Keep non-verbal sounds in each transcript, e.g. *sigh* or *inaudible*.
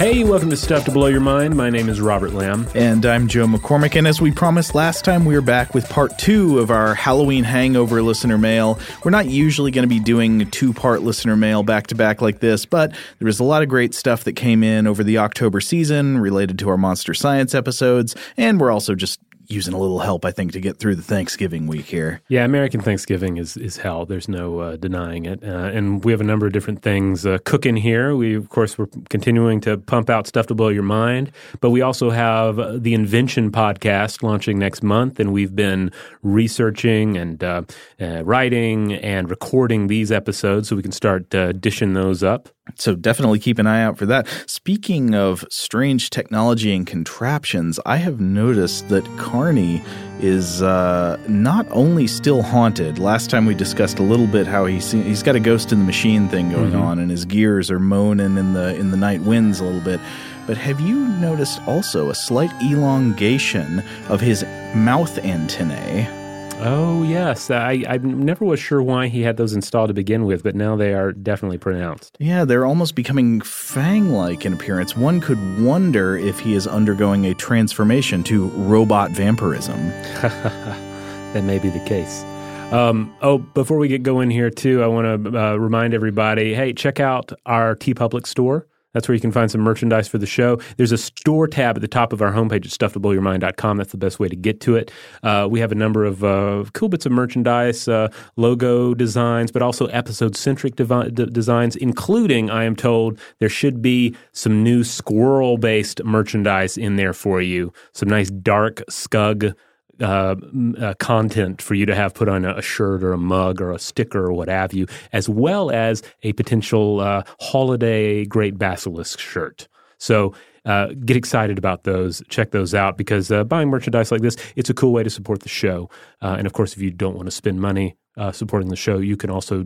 Hey, welcome to Stuff to Blow Your Mind. My name is Robert Lamb. And I'm Joe McCormick. And as we promised last time, we are back with part two of our Halloween Hangover listener mail. We're not usually going to be doing two part listener mail back to back like this, but there was a lot of great stuff that came in over the October season related to our Monster Science episodes. And we're also just using a little help, I think, to get through the Thanksgiving week here. Yeah, American Thanksgiving is is hell. There's no uh, denying it. Uh, and we have a number of different things uh, cooking here. We, of course, we're continuing to pump out stuff to blow your mind, but we also have the Invention podcast launching next month, and we've been researching and uh, uh, writing and recording these episodes so we can start uh, dishing those up. So definitely keep an eye out for that. Speaking of strange technology and contraptions, I have noticed that Carney is uh, not only still haunted. Last time we discussed a little bit how he's he's got a ghost in the machine thing going mm-hmm. on, and his gears are moaning in the in the night winds a little bit. But have you noticed also a slight elongation of his mouth antennae? Oh yes, I I never was sure why he had those installed to begin with, but now they are definitely pronounced. Yeah, they're almost becoming fang-like in appearance. One could wonder if he is undergoing a transformation to robot vampirism. *laughs* that may be the case. Um, oh, before we get going here too, I want to uh, remind everybody: hey, check out our TeePublic store. That's where you can find some merchandise for the show. There's a store tab at the top of our homepage at stufftoblowyourmind.com. That's the best way to get to it. Uh, we have a number of uh, cool bits of merchandise, uh, logo designs, but also episode centric designs, including, I am told, there should be some new squirrel based merchandise in there for you. Some nice dark scug uh, uh, content for you to have put on a, shirt or a mug or a sticker or what have you, as well as a potential uh, holiday Great Basilisk shirt. So uh, get excited about those. Check those out because uh, buying merchandise like this, it's a cool way to support the show. Uh, and of course, if you don't want to spend money supporting the show, you can also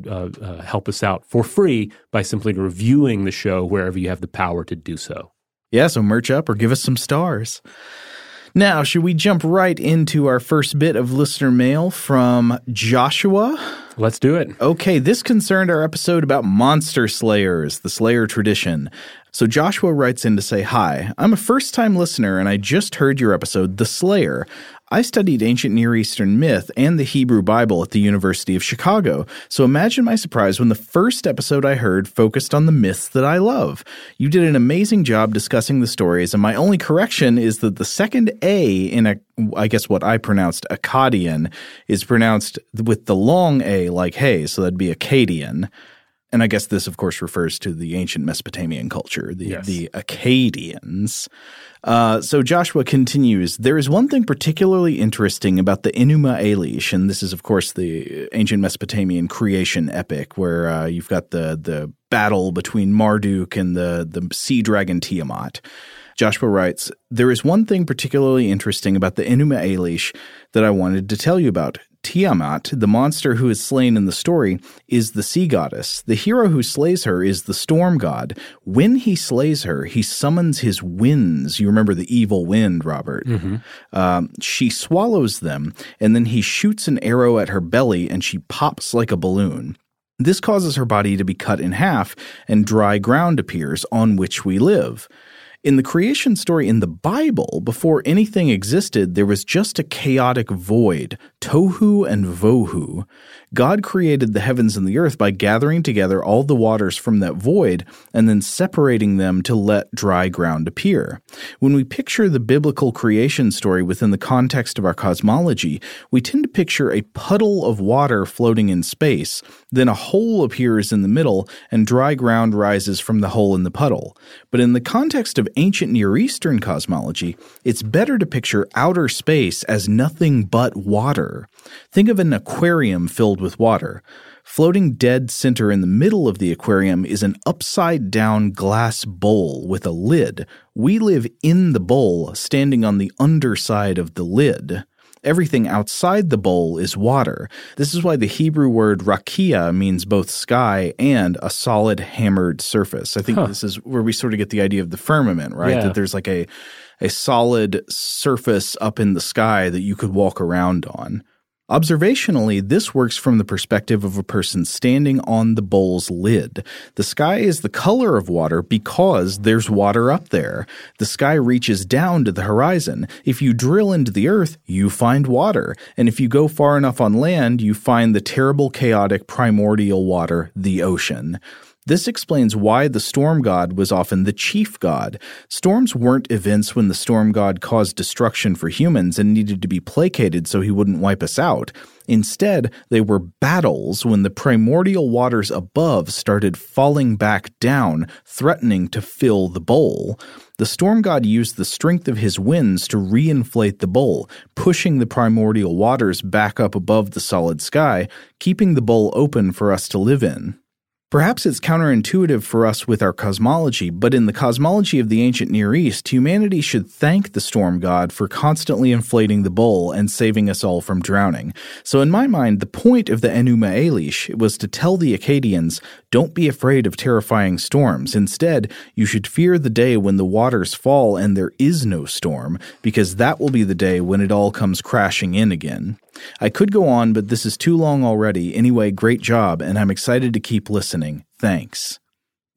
help us out for free by simply reviewing the show wherever you have the power to do so. Yeah, so merch up or give us some stars. Now, should we jump right into our first bit of listener mail from Joshua? Let's do it. Okay, this concerned our episode about monster slayers, the Slayer tradition. So Joshua writes in to say, Hi, I'm a first time listener and I just heard your episode, The Slayer. I studied ancient Near Eastern myth and the Hebrew Bible at the University of Chicago, so imagine my surprise when the first episode I heard focused on the myths that I love. You did an amazing job discussing the stories, and my only correction is that the second A in a I guess what I pronounced Akkadian is pronounced with the long A like hey, so that'd be Akkadian and I guess this, of course, refers to the ancient Mesopotamian culture, the, yes. the Akkadians. Uh, so Joshua continues There is one thing particularly interesting about the Enuma Elish, and this is, of course, the ancient Mesopotamian creation epic where uh, you've got the, the battle between Marduk and the, the sea dragon Tiamat. Joshua writes, There is one thing particularly interesting about the Enuma Elish that I wanted to tell you about. Tiamat, the monster who is slain in the story, is the sea goddess. The hero who slays her is the storm god. When he slays her, he summons his winds. You remember the evil wind, Robert. Mm-hmm. Um, she swallows them, and then he shoots an arrow at her belly, and she pops like a balloon. This causes her body to be cut in half, and dry ground appears on which we live. In the creation story in the Bible, before anything existed, there was just a chaotic void, tohu and vohu. God created the heavens and the earth by gathering together all the waters from that void and then separating them to let dry ground appear. When we picture the biblical creation story within the context of our cosmology, we tend to picture a puddle of water floating in space, then a hole appears in the middle and dry ground rises from the hole in the puddle. But in the context of ancient Near Eastern cosmology, it's better to picture outer space as nothing but water. Think of an aquarium filled with water. Floating dead center in the middle of the aquarium is an upside down glass bowl with a lid. We live in the bowl, standing on the underside of the lid. Everything outside the bowl is water. This is why the Hebrew word rakia means both sky and a solid hammered surface. I think huh. this is where we sort of get the idea of the firmament, right? Yeah. That there's like a a solid surface up in the sky that you could walk around on. Observationally, this works from the perspective of a person standing on the bowl's lid. The sky is the color of water because there's water up there. The sky reaches down to the horizon. If you drill into the earth, you find water. And if you go far enough on land, you find the terrible, chaotic, primordial water, the ocean. This explains why the storm god was often the chief god. Storms weren't events when the storm god caused destruction for humans and needed to be placated so he wouldn't wipe us out. Instead, they were battles when the primordial waters above started falling back down, threatening to fill the bowl. The storm god used the strength of his winds to reinflate the bowl, pushing the primordial waters back up above the solid sky, keeping the bowl open for us to live in. Perhaps it's counterintuitive for us with our cosmology, but in the cosmology of the ancient Near East, humanity should thank the storm god for constantly inflating the bowl and saving us all from drowning. So, in my mind, the point of the Enuma Elish was to tell the Akkadians don't be afraid of terrifying storms. Instead, you should fear the day when the waters fall and there is no storm, because that will be the day when it all comes crashing in again. I could go on, but this is too long already. Anyway, great job, and I'm excited to keep listening. Thanks.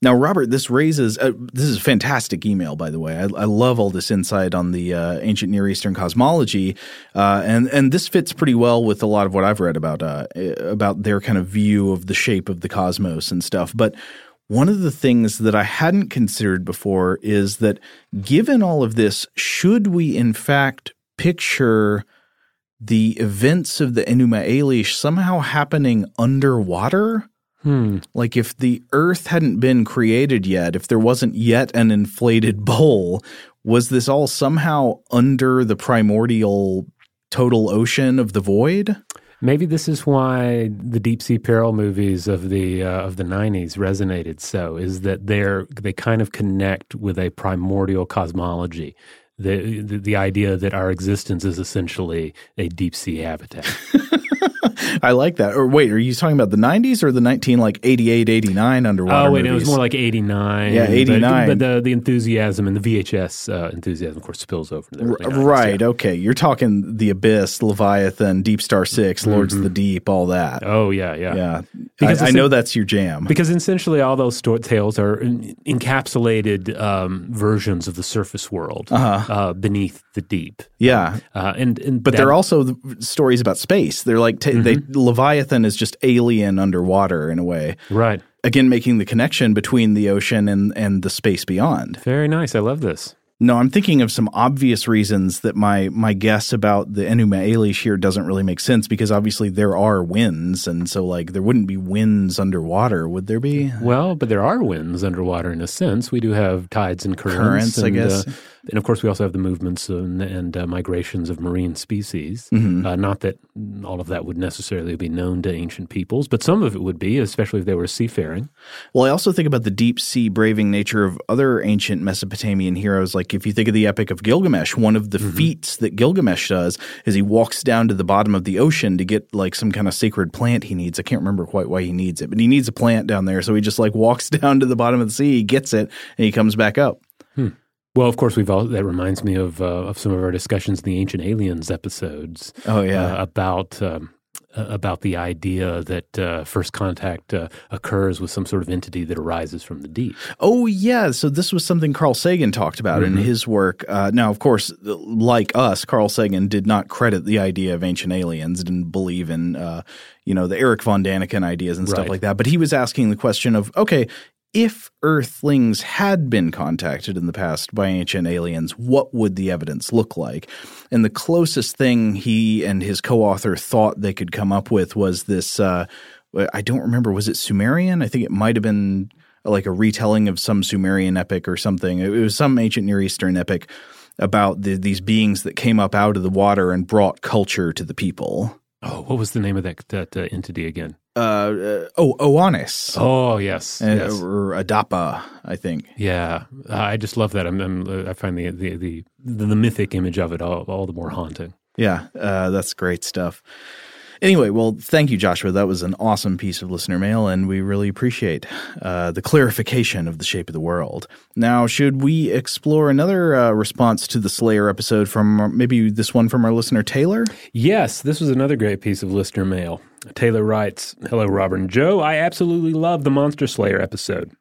Now, Robert, this raises uh, this is a fantastic email, by the way. I, I love all this insight on the uh, ancient Near Eastern cosmology, uh, and and this fits pretty well with a lot of what I've read about uh, about their kind of view of the shape of the cosmos and stuff. But one of the things that I hadn't considered before is that, given all of this, should we in fact picture the events of the Enuma Elish somehow happening underwater. Hmm. Like if the Earth hadn't been created yet, if there wasn't yet an inflated bowl, was this all somehow under the primordial total ocean of the void? Maybe this is why the deep sea peril movies of the uh, of the '90s resonated so. Is that they're they kind of connect with a primordial cosmology the, the, the idea that our existence is essentially a deep sea habitat. *laughs* I like that. Or wait, are you talking about the 90s or the 19 like 88, 89 underwater? Oh wait, movies? it was more like 89. Yeah, 89. But, but the the enthusiasm and the VHS uh, enthusiasm, of course, spills over. To the early 90s, right. yeah. Okay. You're talking The Abyss, Leviathan, Deep Star 6 Lords of the Deep, all that. Mm-hmm. Oh yeah, yeah, yeah. Because I, I know that's your jam. Because essentially, all those sto- tales are in- encapsulated um, versions of the surface world uh beneath the deep. yeah. Uh, and, and But that- they're also the stories about space. They're like, ta they, Mm-hmm. Leviathan is just alien underwater in a way. right. Again, making the connection between the ocean and, and the space beyond. Very nice. I love this. No, I'm thinking of some obvious reasons that my my guess about the Enuma Elish here doesn't really make sense because obviously there are winds, and so like there wouldn't be winds underwater, would there be? Well, but there are winds underwater in a sense. We do have tides and currents. Currents, I and, guess. Uh, and of course, we also have the movements and, and uh, migrations of marine species. Mm-hmm. Uh, not that all of that would necessarily be known to ancient peoples, but some of it would be, especially if they were seafaring. Well, I also think about the deep sea braving nature of other ancient Mesopotamian heroes. Like if you think of the Epic of Gilgamesh, one of the feats that Gilgamesh does is he walks down to the bottom of the ocean to get like some kind of sacred plant he needs. I can't remember quite why he needs it, but he needs a plant down there. So he just like walks *laughs* down to the bottom of the sea, he gets it, and he comes back up. Well, of course, we've all that reminds me of uh, of some of our discussions in the ancient aliens episodes. Oh, yeah. uh, about. Um, uh, about the idea that uh, first contact uh, occurs with some sort of entity that arises from the deep. Oh yeah, so this was something Carl Sagan talked about in his work. Uh, now, of course, like us, Carl Sagan did not credit the idea of ancient aliens, didn't believe in uh, you know the Erich von Däniken ideas and stuff Right. like that. But he was asking the question of okay. If Earthlings had been contacted in the past by ancient aliens, what would the evidence look like? And the closest thing he and his co-author thought they could come up with was this. Uh, I don't remember. Was it Sumerian? I think it might have been like a retelling of some Sumerian epic or something. It was some ancient Near Eastern epic about the, these beings that came up out of the water and brought culture to the people. Oh, what was the name of that that uh, entity again? Uh, uh, oh, Oannes. Oh, yes, Uh, yes. Or Adapa, I think. Yeah, I just love that. I'm, I'm, I find the, the the the mythic image of it all, all the more haunting. Yeah, uh, that's great stuff. Anyway, well, thank you, Joshua. That was an awesome piece of listener mail, and we really appreciate uh, the clarification of the shape of the world. Now, should we explore another uh, response to the Slayer episode from maybe this one from our listener Taylor? Yes, this was another great piece of listener mail. Taylor writes Hello, Robert and Joe. I absolutely love the Monster Slayer episode.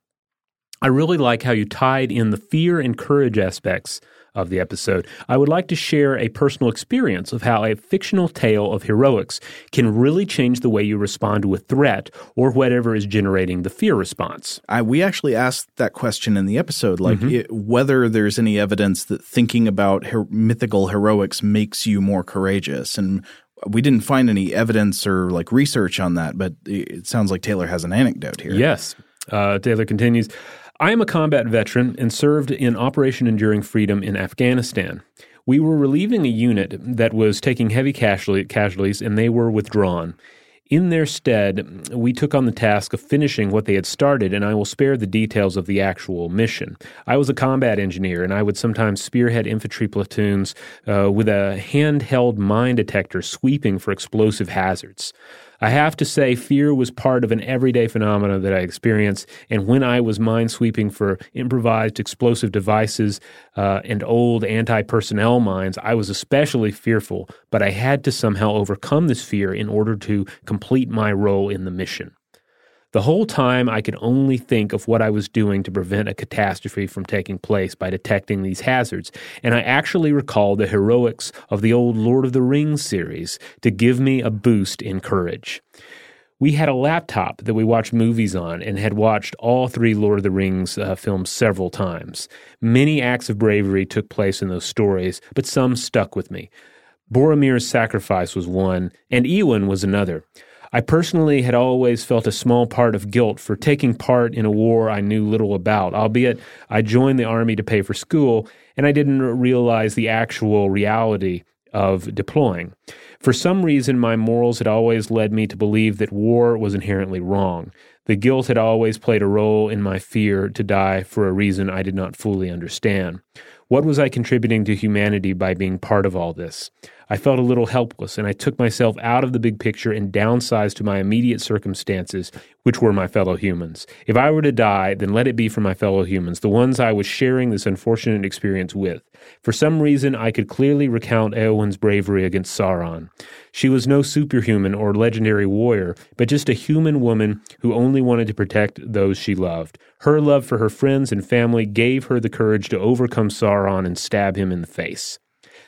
I really like how you tied in the fear and courage aspects of the episode. I would like to share a personal experience of how a fictional tale of heroics can really change the way you respond to a threat or whatever is generating the fear response. I, we actually asked that question in the episode, like mm-hmm. it, whether there's any evidence that thinking about her- mythical heroics makes you more courageous. And we didn't find any evidence or like research on that, but it sounds like Taylor has an anecdote here. Yes. Uh, Taylor continues. I am a combat veteran and served in Operation Enduring Freedom in Afghanistan. We were relieving a unit that was taking heavy casualties and they were withdrawn. In their stead, we took on the task of finishing what they had started, and I will spare the details of the actual mission. I was a combat engineer, and I would sometimes spearhead infantry platoons uh, with a handheld mine detector sweeping for explosive hazards. I have to say, fear was part of an everyday phenomenon that I experienced. And when I was minesweeping for improvised explosive devices uh, and old anti personnel mines, I was especially fearful, but I had to somehow overcome this fear in order to complete my role in the mission. The whole time, I could only think of what I was doing to prevent a catastrophe from taking place by detecting these hazards, and I actually recalled the heroics of the old Lord of the Rings series to give me a boost in courage. We had a laptop that we watched movies on and had watched all three Lord of the Rings uh, films several times. Many acts of bravery took place in those stories, but some stuck with me. Boromir's sacrifice was one, and Eowyn was another. I personally had always felt a small part of guilt for taking part in a war I knew little about, albeit I joined the Army to pay for school, and I didn't realize the actual reality of deploying. For some reason, my morals had always led me to believe that war was inherently wrong. The guilt had always played a role in my fear to die for a reason I did not fully understand. What was I contributing to humanity by being part of all this? I felt a little helpless, and I took myself out of the big picture and downsized to my immediate circumstances, which were my fellow humans. If I were to die, then let it be for my fellow humans, the ones I was sharing this unfortunate experience with. For some reason, I could clearly recount Eowyn's bravery against Sauron. She was no superhuman or legendary warrior, but just a human woman who only wanted to protect those she loved. Her love for her friends and family gave her the courage to overcome Sauron and stab him in the face.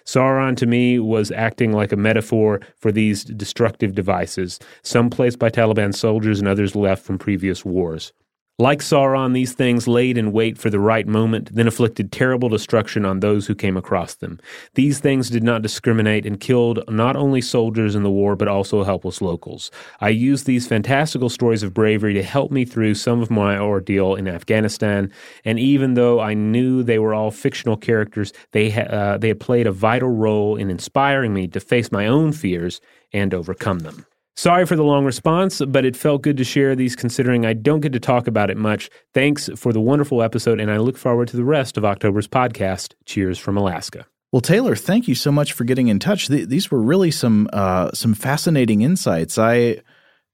Sauron to me was acting like a metaphor for these destructive devices, some placed by Taliban soldiers and others left from previous wars. Like Sauron, these things laid in wait for the right moment, then inflicted terrible destruction on those who came across them. These things did not discriminate and killed not only soldiers in the war, but also helpless locals. I used these fantastical stories of bravery to help me through some of my ordeal in Afghanistan, and even though I knew they were all fictional characters, they, ha- uh, they had played a vital role in inspiring me to face my own fears and overcome them. Sorry for the long response, but it felt good to share these considering I don't get to talk about it much. Thanks for the wonderful episode, and I look forward to the rest of October's podcast. Cheers from Alaska. Well, Taylor, thank you so much for getting in touch. Th- these were really some uh, some fascinating insights. I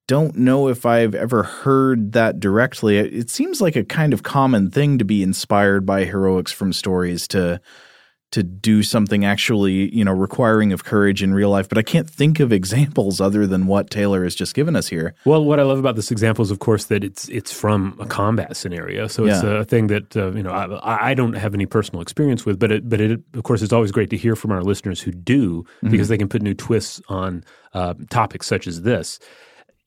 don't know if I've ever heard that directly. It seems like a kind of common thing to be inspired by heroics from stories to to do something actually, you know, requiring of courage in real life. But I can't think of examples other than what Taylor has just given us here. Well, what I love about this example is, of course, that it's it's from a combat scenario, so it's yeah. a thing that uh, you know I, I, don't have any personal experience with, but it, but it, of course, it's always great to hear from our listeners who do mm-hmm. because they can put new twists on uh, topics such as this.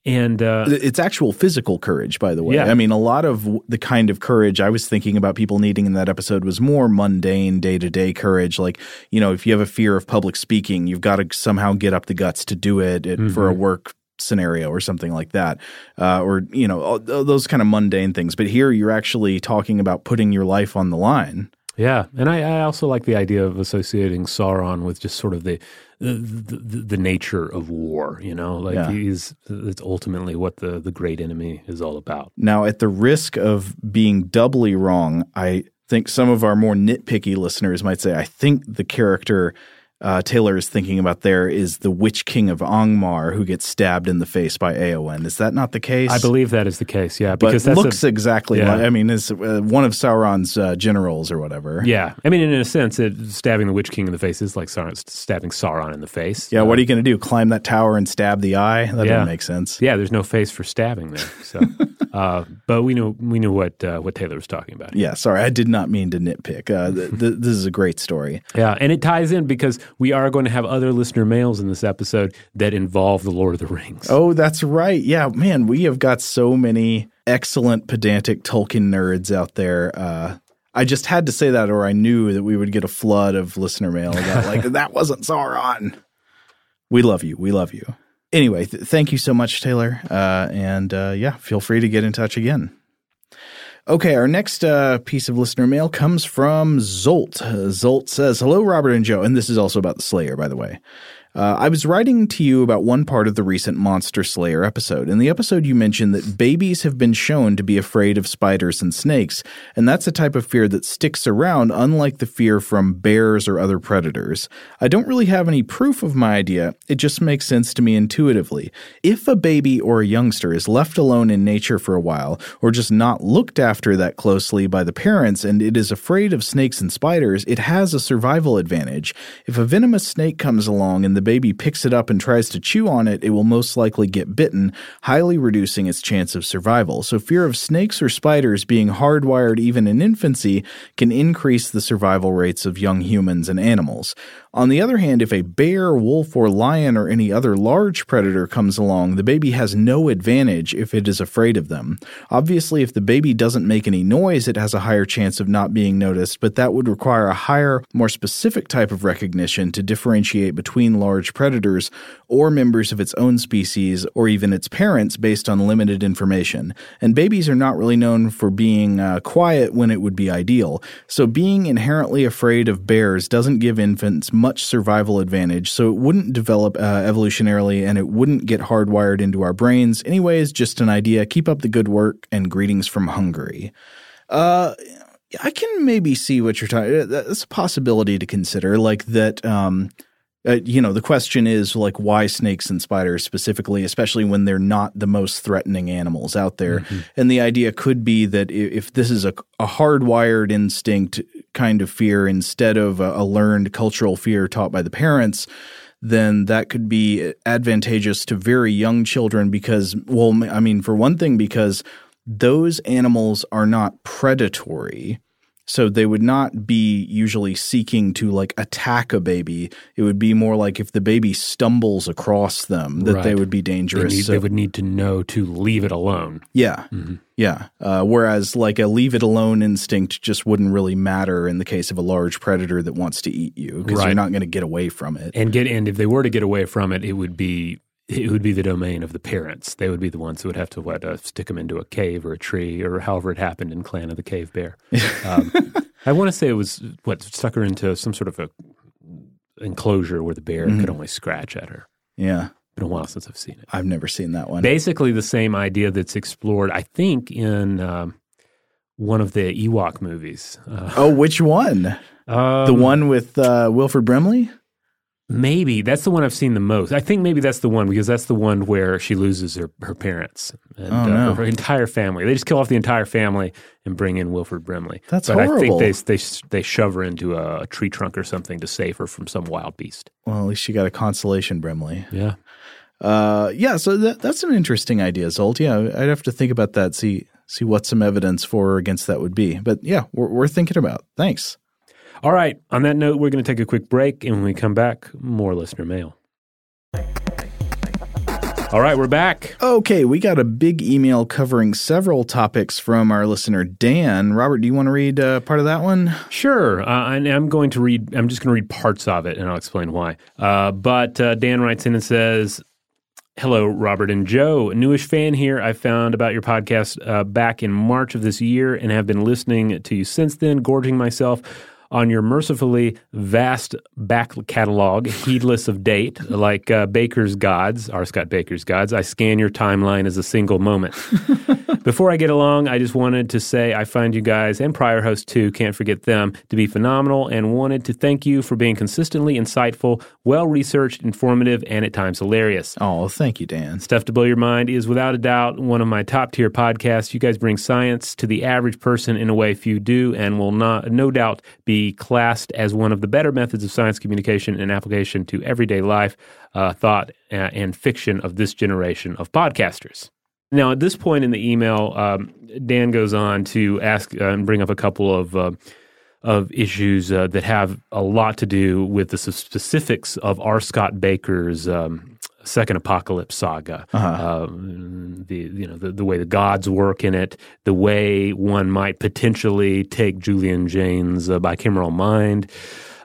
And uh, it's actual physical courage, by the way. Yeah. I mean, a lot of the kind of courage I was thinking about people needing in that episode was more mundane, day to day courage. Like, you know, if you have a fear of public speaking, you've got to somehow get up the guts to do it, it mm-hmm. for a work scenario or something like that, uh, or you know, those kind of mundane things. But here, you're actually talking about putting your life on the line. Yeah, and I, I also like the idea of associating Sauron with just sort of the the, the, the nature of war. You know, like yeah. he's it's ultimately what the the great enemy is all about. Now, at the risk of being doubly wrong, I think some of our more nitpicky listeners might say, I think the character uh, Taylor is thinking about there is the Witch King of Angmar who gets stabbed in the face by Eowyn. Is that not the case? I believe that is the case. Yeah, but because that's looks a, exactly yeah. like. I mean, is uh, one of Sauron's uh, generals or whatever. yeah. I mean, in a sense, it, stabbing the Witch King in the face is like Sauron, stabbing Sauron in the face. Yeah, what are you going to do? Climb that tower and stab the eye? That Yeah. doesn't make sense. Yeah, there's no face for stabbing there. So, *laughs* uh, but we know we know what uh, what Taylor was talking about. Yeah, sorry, I did not mean to nitpick. Uh, th- th- this is a great story. Yeah, and it ties in because we are going to have other listener mails in this episode that involve the Lord of the Rings. Oh, that's right. Yeah, man, we have got so many excellent pedantic Tolkien nerds out there. Uh, I just had to say that, or I knew that we would get a flood of listener mail about like *laughs* that wasn't Sauron. We love you. We love you. Anyway, th- thank you so much, Taylor. Uh, and uh, yeah, feel free to get in touch again. Okay, our next uh, piece of listener mail comes from Zolt. Uh, Zolt says, Hello, Robert and Joe. And this is also about the Slayer, by the way. Uh, I was writing to you about one part of the recent Monster Slayer episode. In the episode, you mentioned that babies have been shown to be afraid of spiders and snakes, and that's a type of fear that sticks around, unlike the fear from bears or other predators. I don't really have any proof of my idea, it just makes sense to me intuitively. If a baby or a youngster is left alone in nature for a while, or just not looked after that closely by the parents, and it is afraid of snakes and spiders, it has a survival advantage. If a venomous snake comes along and the baby picks it up and tries to chew on it, it will most likely get bitten, highly reducing its chance of survival. So, fear of snakes or spiders being hardwired even in infancy can increase the survival rates of young humans and animals. On the other hand, if a bear, wolf, or lion or any other large predator comes along, the baby has no advantage if it is afraid of them. Obviously, if the baby doesn't make any noise, it has a higher chance of not being noticed, but that would require a higher, more specific type of recognition to differentiate between large predators or members of its own species or even its parents based on limited information. And babies are not really known for being uh, quiet when it would be ideal. So being inherently afraid of bears doesn't give infants much survival advantage, so it wouldn't develop uh, evolutionarily and it wouldn't get hardwired into our brains. Anyways, just an idea. Keep up the good work and greetings from Hungary. Uh, I can maybe see what you're talking. That's a possibility to consider, like that. Um, uh, you know, the question is like why snakes and spiders specifically, especially when they're not the most threatening animals out there. And the idea could be that i- if this is a, a hardwired instinct kind of fear instead of a, a learned cultural fear taught by the parents, then that could be advantageous to very young children because, well, I mean, for one thing, because those animals are not predatory. So they would not be usually seeking to like attack a baby. It would be more like if the baby stumbles across them that they would be They, dangerous. need, So- they would need to know to leave it alone. yeah. Yeah. Uh, whereas like a leave it alone instinct just wouldn't really matter in the case of a large predator that wants to eat you because you're not going to get away from it. And get and if they were to get away from it, it would be it would be the domain of the parents. They would be the ones who would have to what uh, stick them into a cave or a tree or however it happened in Clan of the Cave Bear. *laughs* Um, I want to say it was what stuck her into some sort of a enclosure where the bear Mm-hmm. could only scratch at her. Yeah. Been a while since I've seen it. I've never seen that one. Basically, the same idea that's explored, I think, in um, one of the Ewok movies. Uh, oh, which one? *laughs* the um, one with uh, Wilford Brimley? Maybe that's the one I've seen the most. I think maybe that's the one because that's the one where she loses her, her parents and Oh, uh, no. her entire family. They just kill off the entire family and bring in Wilford Brimley. That's but I think they they they shove her into a, a tree trunk or something to save her from some wild beast. Well, at least she got a consolation, Brimley. Yeah. Uh, yeah, so that, that's an interesting idea, Zolt. Yeah, I'd have to think about that. See see what some evidence for or against that would be. But yeah, we're, we're thinking about. Thanks. All right. On that note, we're going to take a quick break, and when we come back, more listener mail. All right, we're back. Okay, we got a big email covering several topics from our listener Dan. Robert, do you want to read uh, part of that one? Sure, uh, and I'm going to read. I'm just going to read parts of it, and I'll explain why. Uh, but uh, Dan writes in and says, "Hello, Robert and Joe. Newish fan here. I found about your podcast uh, back in March of this year, and have been listening to you since then, gorging myself." On your mercifully vast back catalog, heedless of date, like uh, Bakker's Gods, R. Scott Bakker's Gods, I scan your timeline as a single moment. *laughs* Before I get along, I just wanted to say I find you guys and prior hosts too, can't forget them, to be phenomenal and wanted to thank you for being consistently insightful, well researched, informative, and at times hilarious. Oh, thank you, Dan. Stuff to Blow Your Mind is without a doubt one of my top tier podcasts. You guys bring science to the average person in a way few do and will not, no doubt be classed as one of the better methods of science communication and application to everyday life, uh, thought, uh, and fiction of this generation of podcasters. Now, at this point in the email, um, Dan goes on to ask uh, and bring up a couple of uh, of issues uh, that have a lot to do with the specifics of R. Scott Bakker's um, second apocalypse saga. Uh, the you know the, the way the gods work in it, the way one might potentially take Julian Jaynes' uh, bicameral mind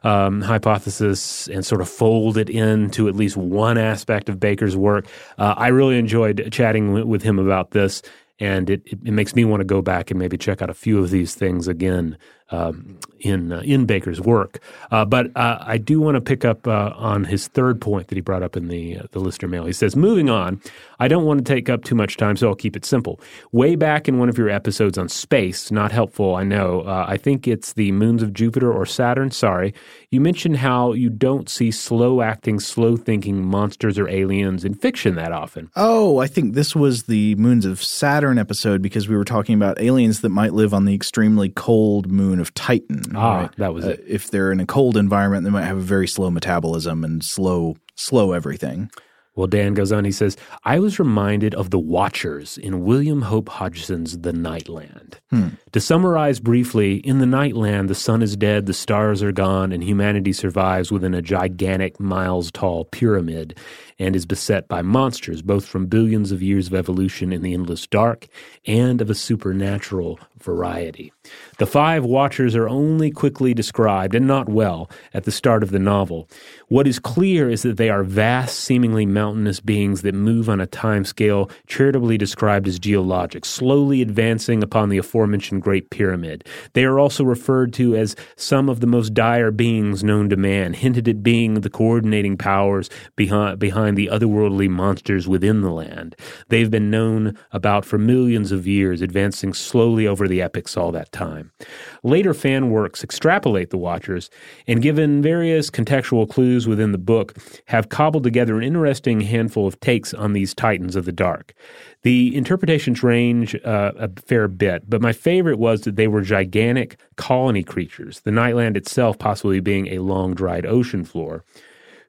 um, hypothesis and sort of fold it into at least one aspect of Bakker's work. Uh, I really enjoyed chatting w- with him about this, and it, it, makes me want to go back and maybe check out a few of these things again um, in uh, in Bakker's work. Uh, but uh, I do want to pick up uh, on his third point that he brought up in the uh, the listener mail. He says, "Moving on, I don't want to take up too much time, so I'll keep it simple. Way back in one of your episodes on space, not helpful, I know. Uh, I think it's the moons of Jupiter or Saturn. Sorry, you mentioned how you don't see slow acting, slow thinking monsters or aliens in fiction that often. Oh, I think this was the moons of Saturn episode because we were talking about aliens that might live on the extremely cold moon of Titan. Ah, right? that was uh, it. If they're in a cold environment, they might have a very slow metabolism and slow slow everything. Well, Dan goes on, he says, I was reminded of the Watchers in William Hope Hodgson's The Nightland. Hmm. To summarize briefly, in The Nightland, the sun is dead, the stars are gone, and humanity survives within a gigantic, miles tall pyramid and is beset by monsters, both from billions of years of evolution in the endless dark and of a supernatural variety. The five Watchers are only quickly described, and not well, at the start of the novel. What is clear is that they are vast, seemingly mountainous beings that move on a time scale charitably described as geologic, slowly advancing upon the aforementioned Great Pyramid. They are also referred to as some of the most dire beings known to man, hinted at being the coordinating powers behind, behind the otherworldly monsters within the land. They've been known about for millions of years, advancing slowly over the epics all that time. Later fan works extrapolate the Watchers, and given various contextual clues within the book, have cobbled together an interesting handful of takes on these titans of the dark. The interpretations range uh, a fair bit, but my favorite was that they were gigantic colony creatures, the Nightland itself possibly being a long dried ocean floor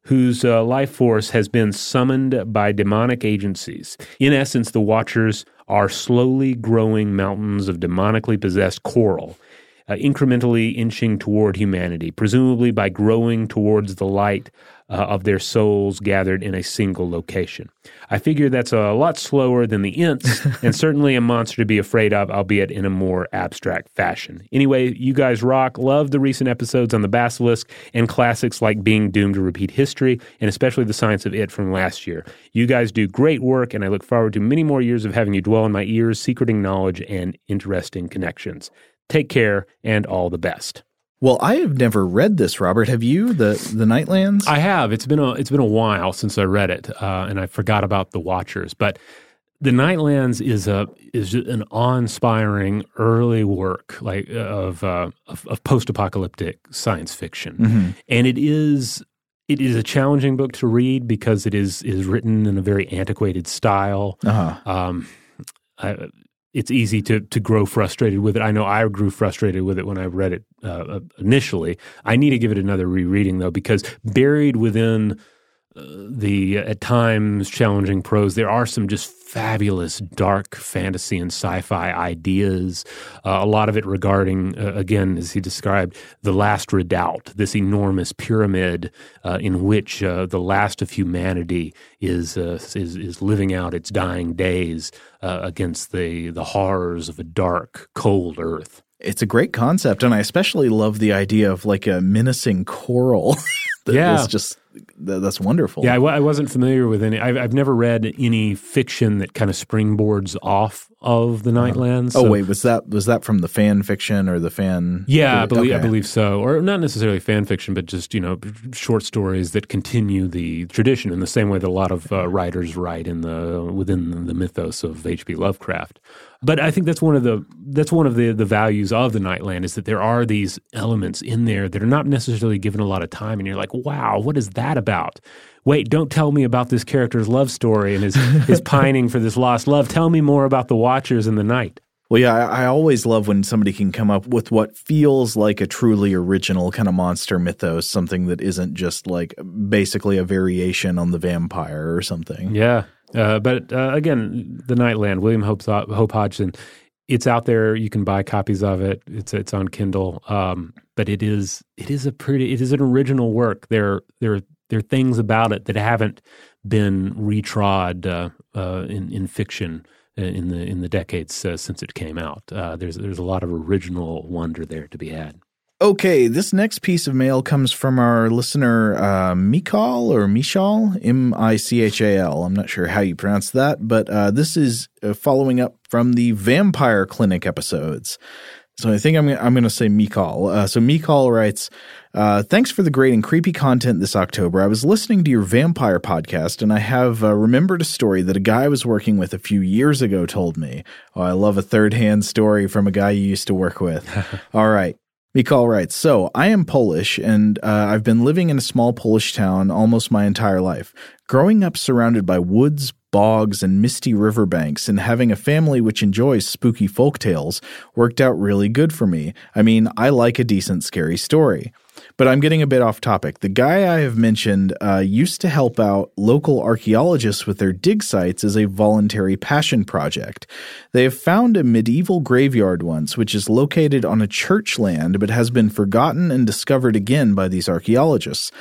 whose uh, life force has been summoned by demonic agencies. In essence, the Watchers are slowly growing mountains of demonically possessed coral uh, incrementally inching toward humanity, presumably by growing towards the light uh, of their souls gathered in a single location. I figure that's a lot slower than the Ents, *laughs* and certainly a monster to be afraid of, albeit in a more abstract fashion. Anyway, you guys rock. Love the recent episodes on the Basilisk and classics like Being Doomed to Repeat History, and especially The Science of It from last year. You guys do great work, and I look forward to many more years of having you dwell in my ears, secreting knowledge and interesting connections. Take care and all the best. Well, I have never read this, Robert. Have you the the Nightlands? I have. It's been a it's been a while since I read it, uh, and I forgot about the Watchers. But the Nightlands is a is an awe-inspiring early work like of uh, of, of post-apocalyptic science fiction, mm-hmm. and it is it is a challenging book to read because it is is written in a very antiquated style. Uh-huh. Um, I, it's easy to to grow frustrated with it. I know I grew frustrated with it when I read it uh, initially. I need to give it another rereading though because buried within the at times challenging prose. There are some just fabulous dark fantasy and sci-fi ideas. Uh, a lot of it regarding, uh, again, as he described, the last redoubt, this enormous pyramid uh, in which uh, the last of humanity is uh, is is living out its dying days uh, against the the horrors of a dark, cold Earth. It's a great concept, and I especially love the idea of like a menacing coral. *laughs* that yeah. is just that's wonderful. Yeah, I w- I wasn't familiar with any. I've, I've never read any fiction that kind of springboards off of the Nightlands. Oh So- wait, was that was that from the fan fiction or the fan? Yeah, I believe, I believe so. Or not necessarily fan fiction, but just, you know, short stories that continue the tradition in the same way that a lot of uh, writers write in the within the mythos of H.P. Lovecraft. But I think that's one of the that's one of the the values of the Nightland is that there are these elements in there that are not necessarily given a lot of time, and you're like, wow, what is that about? Wait, don't tell me about this character's love story and his *laughs* his pining for this lost love. Tell me more about the Watchers in the night. Well, yeah, I, I always love when somebody can come up with what feels like a truly original kind of monster mythos, something that isn't just like basically a variation on the vampire or something. Yeah. Uh, but uh, again, The Nightland, William Hope, Hope Hodgson, it's out there. You can buy copies of it. It's it's on Kindle. Um, but it is it is a pretty it is an original work. There there there are things about it that haven't been retrod uh, uh, in in fiction in the in the decades uh, since it came out. Uh, there's there's a lot of original wonder there to be had. Okay, this next piece of mail comes from our listener, uh, Mikal or Michal, M I C H A L. I'm not sure how you pronounce that, but uh, this is uh, following up from the Vampire Clinic episodes. So I think I'm I'm going to say Mikal. Uh, so Mikal writes, uh, "Thanks for the great and creepy content this October. I was listening to your vampire podcast, and I have uh, remembered a story that a guy I was working with a few years ago told me. Oh, I love a third hand story from a guy you used to work with. *laughs* All right." Mikal writes, So I am Polish and uh, I've been living in a small Polish town almost my entire life. Growing up surrounded by woods, bogs, and misty riverbanks, and having a family which enjoys spooky folk tales worked out really good for me. I mean, I like a decent scary story. But I'm getting a bit off topic. The guy I have mentioned uh, used to help out local archaeologists with their dig sites as a voluntary passion project. They have found a medieval graveyard once, which is located on a church land but has been forgotten and discovered again by these archaeologists.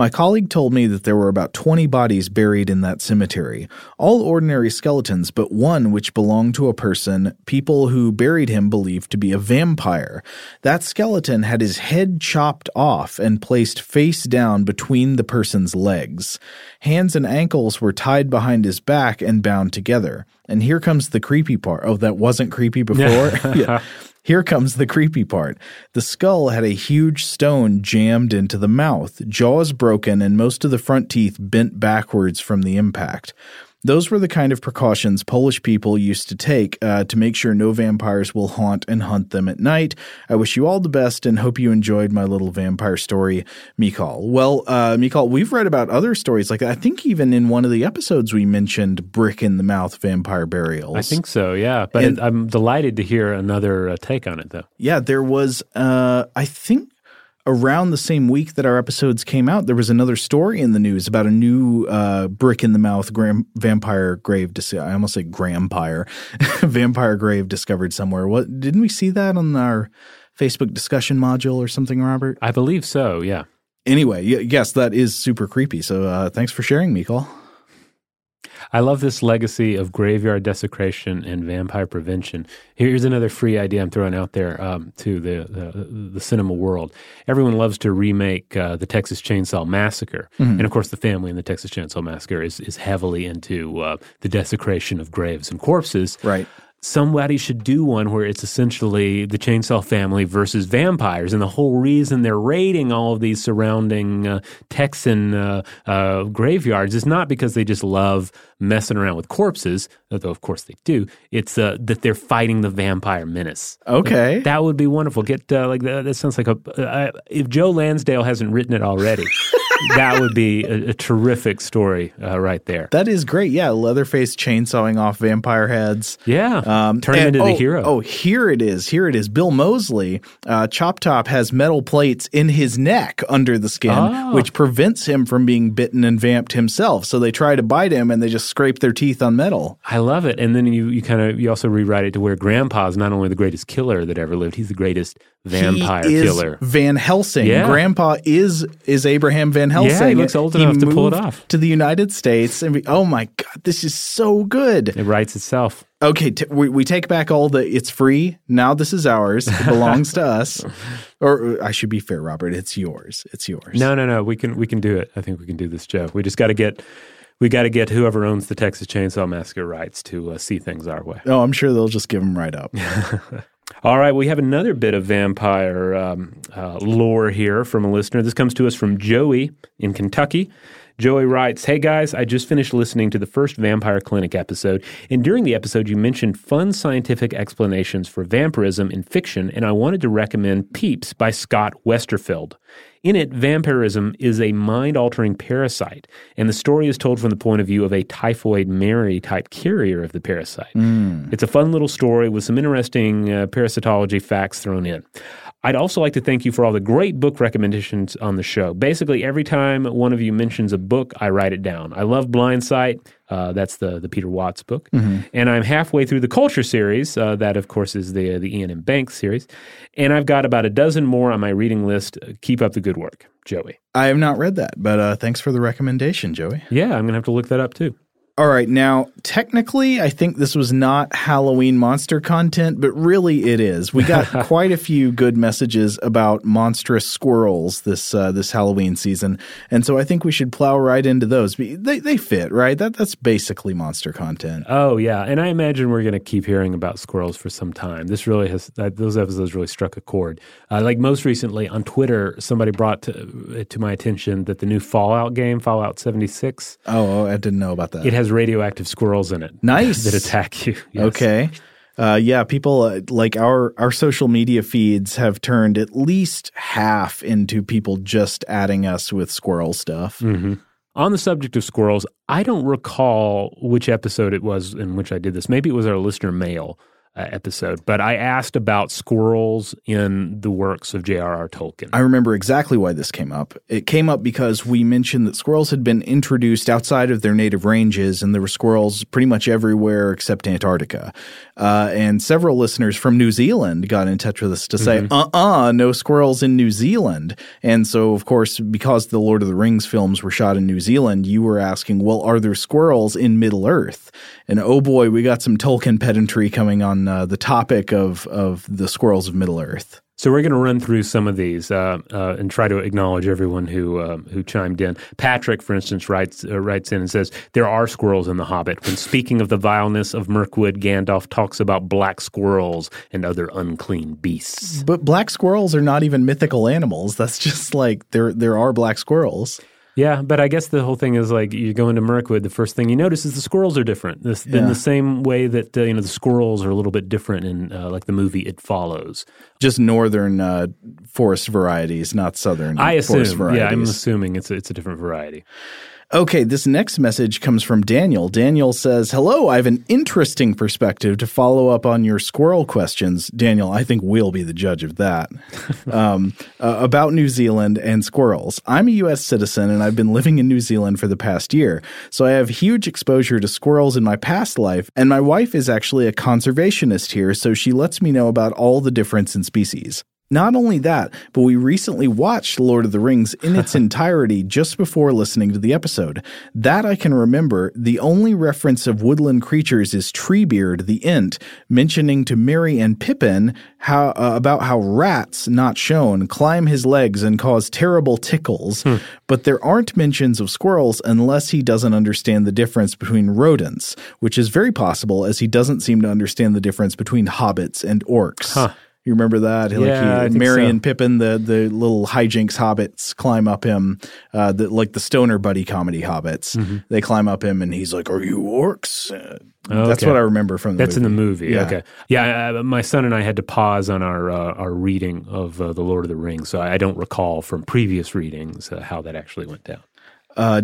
My colleague told me that there were about 20 bodies buried in that cemetery, all ordinary skeletons, but one which belonged to a person people who buried him believed to be a vampire. That skeleton had his head chopped off and placed face down between the person's legs. Hands and ankles were tied behind his back and bound together. And here comes the creepy part. Oh, that wasn't creepy before? *laughs* yeah. Here comes the creepy part. The skull had a huge stone jammed into the mouth, jaws broken, and most of the front teeth bent backwards from the impact. Those were the kind of precautions Polish people used to take uh, to make sure no vampires will haunt and hunt them at night. I wish you all the best and hope you enjoyed my little vampire story, Mikal. Well, uh, Mikal, we've read about other stories like that. I think even in one of the episodes we mentioned brick in the mouth vampire burials. I think so, yeah. But And- I'm delighted to hear another uh, take on it, though. Yeah, there was, uh, I think around the same week that our episodes came out, there was another story in the news about a new uh, brick in the mouth gram- vampire grave. Dis- I almost say grampire, *laughs* vampire grave discovered somewhere. What didn't we see that on our Facebook discussion module or something, Robert? I believe so, yeah. Anyway, y- yes, that is super creepy. So uh, thanks for sharing, Mikal. I love this legacy of graveyard desecration and vampire prevention. Here's another free idea I'm throwing out there um, to the, the the cinema world. Everyone loves to remake uh, the Texas Chainsaw Massacre, and of course, the family in the Texas Chainsaw Massacre is is heavily into uh, the desecration of graves and corpses. Right. Somebody should do one where it's essentially the chainsaw family versus vampires and the whole reason they're raiding all of these surrounding uh, texan uh, uh, graveyards is not because they just love messing around with corpses although of course they do. It's uh, that they're fighting the vampire menace. Okay. that would be wonderful. Get uh, like that, that sounds like a uh, if joe lansdale hasn't written it already *laughs* that would be a, a terrific story uh, right there That is great. Yeah, Leatherface chainsawing off vampire heads. yeah Um, turn him into the oh, hero Oh, here it is. Here it is. Bill Moseley, uh, Chop Top has metal plates in his neck under the skin, Oh. which prevents him from being bitten and vamped himself. So they try to bite him and they just scrape their teeth on metal. I love it. And then you, you kind of you also rewrite it to where Grandpa's not only the greatest killer that ever lived, he's the greatest vampire he is killer. Van Helsing. Yeah. Grandpa is is Abraham Van Helsing. he looks old enough to pull it off. to the United States. And we, oh my God, this is so good. It writes itself. Okay, t- we, we take back all the it's free. Now this is ours. It belongs to us. *laughs* Or I should be fair, Robert. It's yours. It's yours. No, no, no. We can we can do it. I think we can do this, Joe. We just got to get We got to get whoever owns the Texas Chainsaw Massacre rights to uh, see things our way. Oh, I'm sure they'll just give them right up. *laughs* All right, we have another bit of vampire um, uh, lore here from a listener. This comes to us from Joey in Kentucky. Joey writes, Hey guys, I just finished listening to the first Vampire Clinic episode, and during the episode, you mentioned fun scientific explanations for vampirism in fiction, and I wanted to recommend Peeps by Scott Westerfeld. In it, vampirism is a mind altering parasite, and the story is told from the point of view of a typhoid Mary type carrier of the parasite. Mm. It's a fun little story with some interesting uh, parasitology facts thrown in. I'd also like to thank you for all the great book recommendations on the show. Basically, every time one of you mentions a book, I write it down. I love Blindsight. Uh, that's the the Peter Watts book, mm-hmm. and I'm halfway through the Culture series. Uh, that, of course, is the the Iain M. Banks series, and I've got about a dozen more on my reading list. Keep up the good work, Joey. I have not read that, but uh, thanks for the recommendation, Joey. Yeah, I'm gonna have to look that up too. All right, now technically, I think this was not Halloween monster content, but really it is. We got *laughs* quite a few good messages about monstrous squirrels this uh, this Halloween season, and so I think we should plow right into those. They they fit right. That that's basically monster content. Oh yeah, and I imagine we're going to keep hearing about squirrels for some time. This really has uh, those episodes really struck a chord. Uh, like most recently on Twitter, somebody brought to, to my attention that the new Fallout game, Fallout seventy six. Oh, I didn't know about that. It has radioactive squirrels in it. Nice. that attack you. *laughs* Yes. Okay. Uh, yeah, people uh, like our our social media feeds have turned at least half into people just adding us with squirrel stuff. Mm-hmm. On the subject of squirrels, I don't recall which episode it was in which I did this. Maybe it was our listener mail uh, episode, but I asked about squirrels in the works of J.R.R. Tolkien. I remember exactly why this came up. It came up because we mentioned that squirrels had been introduced outside of their native ranges, and there were squirrels pretty much everywhere except Antarctica. Uh, and several listeners from New Zealand got in touch with us to say, mm-hmm. uh uh-uh, uh, no squirrels in New Zealand. And so, of course, because the Lord of the Rings films were shot in New Zealand, you were asking, well, are there squirrels in Middle Earth? And oh boy, we got some Tolkien pedantry coming on uh, the topic of of the squirrels of Middle Earth. So we're going to run through some of these uh, uh, and try to acknowledge everyone who uh, who chimed in. Patrick, for instance, writes uh, writes in and says there are squirrels in The Hobbit. When speaking of the vileness of Mirkwood, Gandalf talks about black squirrels and other unclean beasts. But black squirrels are not even mythical animals. That's just like there there are black squirrels. Yeah, but I guess the whole thing is like you go into Mirkwood, the first thing you notice is the squirrels are different. This, yeah. In the same way that uh, you know the squirrels are a little bit different in uh, like the movie It Follows. Just northern uh, forest varieties, not southern. I assume. Yeah, I'm assuming it's a, it's a different variety. Okay, this next message comes from Daniel. Daniel says, Hello, I have an interesting perspective to follow up on your squirrel questions. Daniel, I think we'll be the judge of that. *laughs* um, uh, about New Zealand and squirrels. I'm a U.S. citizen and I've been living in New Zealand for the past year, so I have huge exposure to squirrels in my past life, and my wife is actually a conservationist here, so she lets me know about all the difference in species. Not only that, but we recently watched Lord of the Rings in its *laughs* entirety just before listening to the episode. That I can remember. The only reference of woodland creatures is Treebeard the Ent, mentioning to Merry and Pippin how uh, about how rats, not shown, climb his legs and cause terrible tickles. Hmm. But there aren't mentions of squirrels unless he doesn't understand the difference between rodents, which is very possible as he doesn't seem to understand the difference between hobbits and orcs. Huh. You remember that? Yeah, like he, Merry so. and Pippin, the the little hijinks hobbits climb up him, uh, the, like the stoner buddy comedy hobbits. Mm-hmm. They climb up him, and he's like, "Are you orcs?" Uh, okay. That's what I remember from the. That's movie. in the movie. Yeah. Okay, yeah. Uh, my son and I had to pause on our uh, our reading of uh, the Lord of the Rings, so I don't recall from previous readings uh, how that actually went down.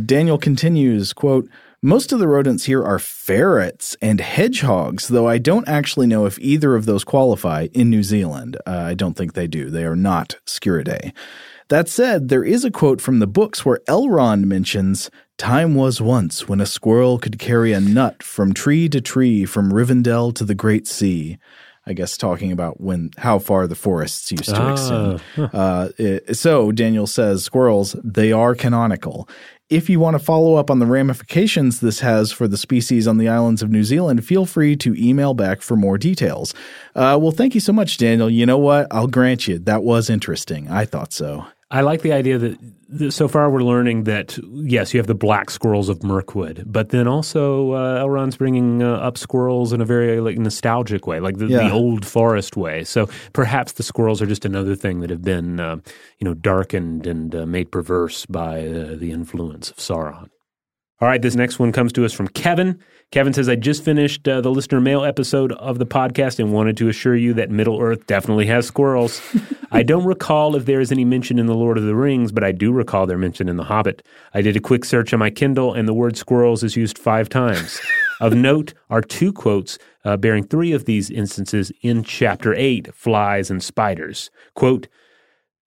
Daniel continues, "quote." Most of the rodents here are ferrets and hedgehogs, though I don't actually know if either of those qualify in New Zealand. Uh, I don't think they do. They are not Sciuridae. That said, there is a quote from the books where Elrond mentions Time was once when a squirrel could carry a nut from tree to tree from Rivendell to the Great Sea. I guess talking about when how far the forests used to extend. Ah, huh. Uh, it, so Daniel says squirrels they are canonical. If you want to follow up on the ramifications this has for the species on the islands of New Zealand, feel free to email back for more details. Uh, well, thank you so much, Daniel. You know what? I'll grant you that was interesting. I thought so. I like the idea that, that so far we're learning that yes, you have the black squirrels of Mirkwood, but then also uh, Elrond's bringing uh, up squirrels in a very like nostalgic way, like the, Yeah. the old forest way. So perhaps the squirrels are just another thing that have been uh, you know darkened and uh, made perverse by uh, the influence of Sauron. All right, this next one comes to us from Kevin. Kevin says, I just finished uh, the listener mail episode of the podcast and wanted to assure you that Middle Earth definitely has squirrels. *laughs* I don't recall if there is any mention in The Lord of the Rings, but I do recall their mention in The Hobbit. I did a quick search on my Kindle, and the word squirrels is used five times. *laughs* of note are two quotes uh, bearing three of these instances in Chapter 8 Flies and Spiders. Quote,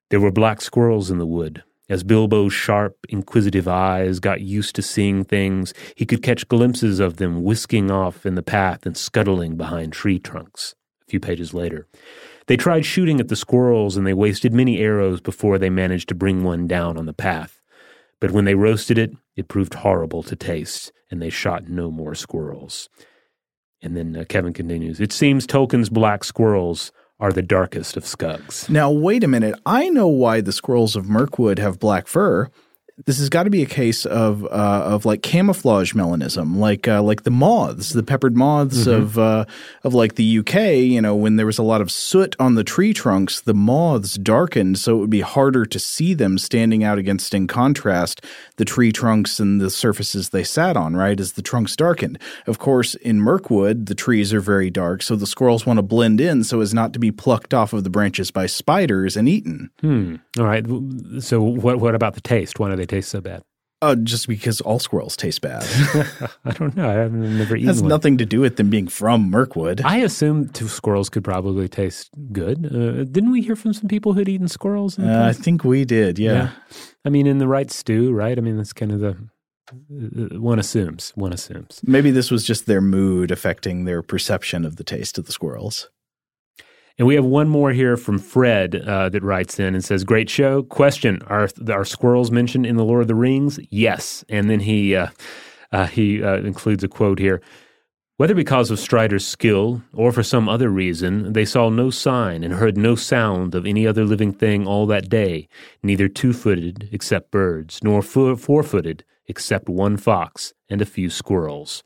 there were black squirrels in the wood. As Bilbo's sharp, inquisitive eyes got used to seeing things, he could catch glimpses of them whisking off in the path and scuttling behind tree trunks. A few pages later, they tried shooting at the squirrels and they wasted many arrows before they managed to bring one down on the path. But when they roasted it, it proved horrible to taste, and they shot no more squirrels. And then uh, Kevin continues It seems Tolkien's black squirrels are the darkest of skugs. Now, wait a minute. I know why the squirrels of Mirkwood have black fur. This has got to be a case of uh, of like camouflage melanism, like uh, like the moths, the peppered moths of uh, of like the UK. You know, when there was a lot of soot on the tree trunks, the moths darkened, so it would be harder to see them standing out against, in contrast, the tree trunks and the surfaces they sat on. Right, as the trunks darkened. Of course, in Mirkwood, the trees are very dark, so the squirrels want to blend in so as not to be plucked off of the branches by spiders and eaten. Hmm. All right. So what what about the taste? Why do they taste so bad? Uh, just because all squirrels taste bad. *laughs* I don't know. I've never It eaten has one. nothing to do with them being from Mirkwood. I assume two squirrels could probably taste good. Uh, didn't we hear from some people who'd eaten squirrels? Uh, I think we did, yeah. I mean, in the right stew, right? I mean, that's kind of the uh, one assumes. One assumes. Maybe this was just their mood affecting their perception of the taste of the squirrels. And we have one more here from Fred uh, that writes in and says, "Great show. Question: Are are squirrels mentioned in the Lord of the Rings? Yes." And then he uh, uh, he uh, includes a quote here. Whether because of Strider's skill or for some other reason, they saw no sign and heard no sound of any other living thing all that day, neither two footed except birds, nor four footed except one fox and a few squirrels.